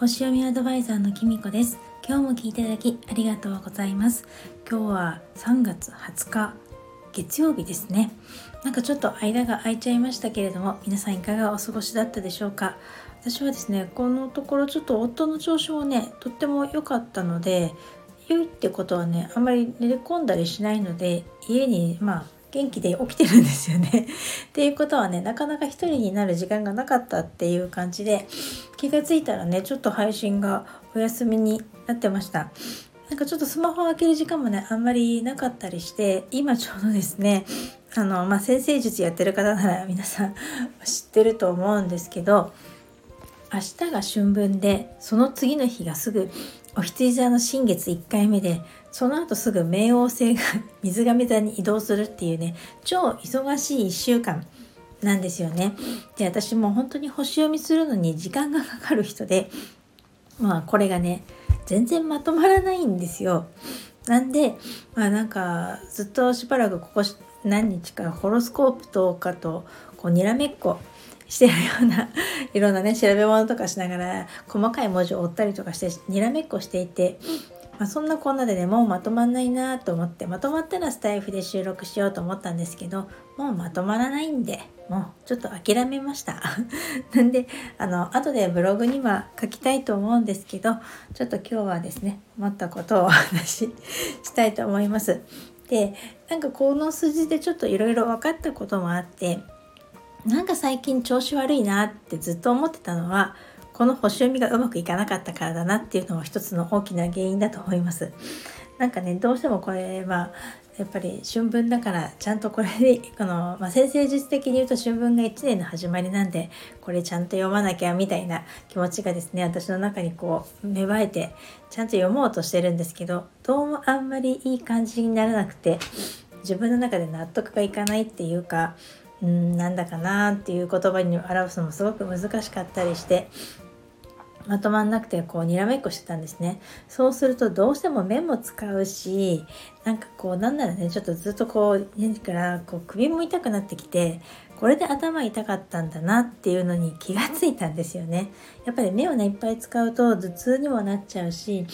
星読みアドバイザーのきみこです。今日も聞いていただきありがとうございます。今日は3月20日月曜日ですね。なんかちょっと間が空いちゃいましたけれども皆さんいかがお過ごしだったでしょうか？私はですねこのところちょっと夫の調子もねとっても良かったので良いってことはねあんまり寝込んだりしないので家にまあ元気で起きてるんですよね。っていうことはねなかなか一人になる時間がなかったっていう感じで気がついたらねちょっと配信がお休みになってました。なんかちょっとスマホを開ける時間もねあんまりなかったりして今ちょうどですねあの、まあ、先生術やってる方なら皆さん 知ってると思うんですけど明日が春分でその次の日がすぐお羊座の新月1回目でその後すぐ冥王星が 水亀座に移動するっていうね超忙しい1週間なんですよね。で私も本当に星読みするのに時間がかかる人でまあこれがね全然まとまらないんですよ。なんでまあなんかずっとしばらくここ何日かホロスコープとかとこうにらめっこしてるようないろんなね調べ物とかしながら細かい文字を追ったりとかしてにらめっこしていて、まあ、そんなこんなでねもうまとまんないなと思ってまとまったらスタイフで収録しようと思ったんですけどもうまとまらないんでもうちょっと諦めました。なんであの後でブログには書きたいと思うんですけどちょっと今日はですね思ったことをお話ししたいと思います。でなんかこの数字でちょっといろいろ分かったこともあってなんか最近調子悪いなってずっと思ってたのはこの星読みがうまくいかなかったからだなっていうのも一つの大きな原因だと思います。なんかねどうしてもこれはやっぱり春分だからちゃんとこれで この、まあ、先生術的に言うと春分が1年の始まりなんでこれちゃんと読まなきゃみたいな気持ちがですね私の中にこう芽生えてちゃんと読もうとしてるんですけどどうもあんまりいい感じにならなくて自分の中で納得がいかないっていうかうんなんだかなっていう言葉に表すのもすごく難しかったりしてまとまんなくてこうにらめっこしてたんですね。そうするとどうしても目も使うしなんかこうなんならねちょっとずっとこう何からこう首も痛くなってきてこれで頭痛かったんだなっていうのに気がついたんですよね。やっぱり目をねいっぱい使うと頭痛にもなっちゃうし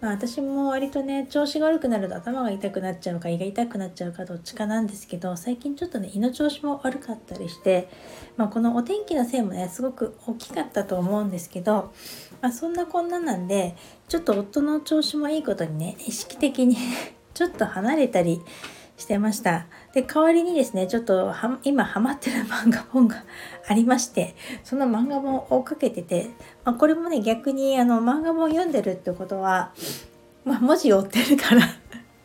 まあ、私も割とね調子が悪くなると頭が痛くなっちゃうか胃が痛くなっちゃうかどっちかなんですけど最近ちょっとね胃の調子も悪かったりして、まあ、このお天気のせいもねすごく大きかったと思うんですけど、まあ、そんなこんななんでちょっと夫の調子もいいことにね意識的にちょっと離れたりしてました。で、代わりにですね、ちょっと今ハマってる 漫画本がありまして、その漫画本を追っかけてて、まあ、これもね、逆にあの漫画本読んでるってことは、まあ、文字追ってるから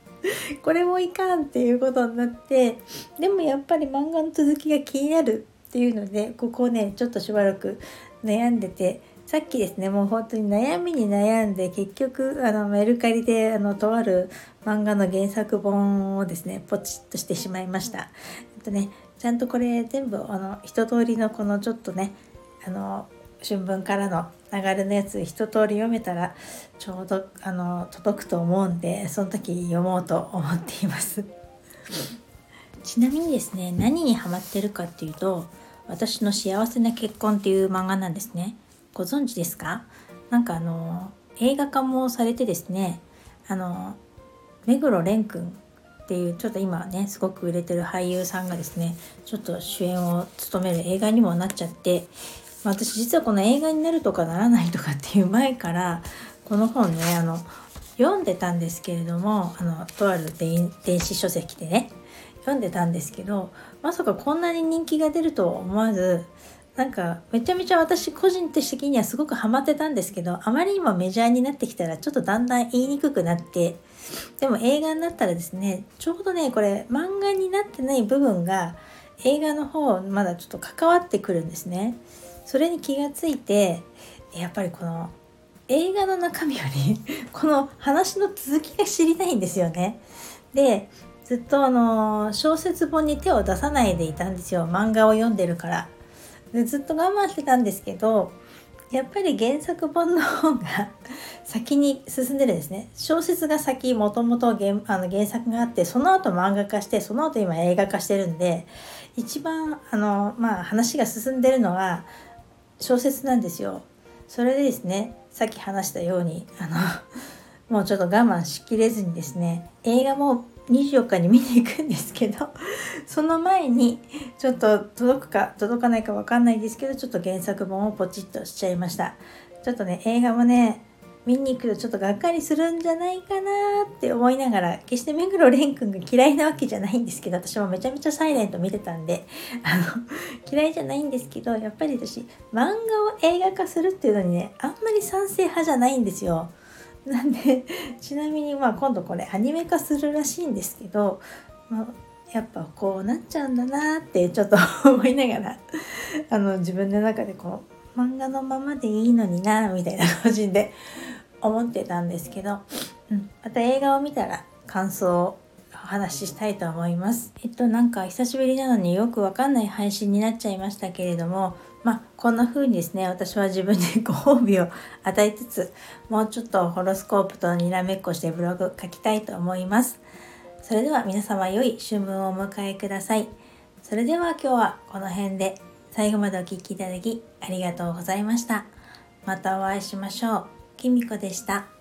これもいかんっていうことになって、でもやっぱり漫画の続きが気になるっていうので、ここをね、ちょっとしばらく悩んでて、さっきですねもう本当に悩みに悩んで結局あのメルカリであのとある漫画の原作本をですねポチッとしてしまいました。えっとねちゃんとこれ全部あの一通りのこのちょっとねあの春分からの流れのやつ一通り読めたらちょうどあの届くと思うんでその時読もうと思っています ちなみにですね何にハマってるかっていうと私の幸せな結婚っていう漫画なんですねご存知ですか？なんかあの映画化もされてですねあの目黒蓮くんっていうちょっと今ねすごく売れてる俳優さんがですねちょっと主演を務める映画にもなっちゃってま私実はこの映画になるとかならないとかっていう前からこの本ねあの読んでたんですけれどもあのとある電子書籍でね読んでたんですけどまさかこんなに人気が出ると思わずなんかめちゃめちゃ私個人的にはすごくハマってたんですけどあまりにもメジャーになってきたらちょっとだんだん言いにくくなってでも映画になったらですねちょうどねこれ漫画になってない部分が映画の方まだちょっと関わってくるんですね。それに気がついてやっぱりこの映画の中身より この話の続きが知りたいんですよね。でずっとあの小説本に手を出さないでいたんですよ。漫画を読んでるから。ずっと我慢してたんですけどやっぱり原作本の方が 先に進んでるんですね。小説が先もともと原作があってその後漫画化してその後今映画化してるんで一番あの、まあ、話が進んでるのは小説なんですよ。それでですねさっき話したようにあのもうちょっと我慢しきれずにですね映画も24日に見に行くんですけど その前にちょっと届くか届かないか分かんないですけどちょっと原作本をポチッとしちゃいましたちょっとね映画もね見に行くとちょっとがっかりするんじゃないかなって思いながら決して目黒蓮くんが嫌いなわけじゃないんですけど私もめちゃめちゃサイレント見てたんであの 嫌いじゃないんですけどやっぱり私漫画を映画化するっていうのにねあんまり賛成派じゃないんですよ。なんでちなみにまあ今度これアニメ化するらしいんですけど、まあ、やっぱこうなっちゃうんだなってちょっと思いながら あの自分の中でこう漫画のままでいいのになみたいな個人で思ってたんですけど、うん、また映画を見たら感想をお話ししたいと思います。えっとなんか久しぶりなのによくわかんない配信になっちゃいましたけれどもまあこんな風にですね私は自分でご褒美を与えつつもうちょっとホロスコープとにらめっこしてブログ書きたいと思います。それでは皆様良い春分をお迎えください。それでは今日はこの辺で最後までお聴きいただきありがとうございました。またお会いしましょう。きみこでした。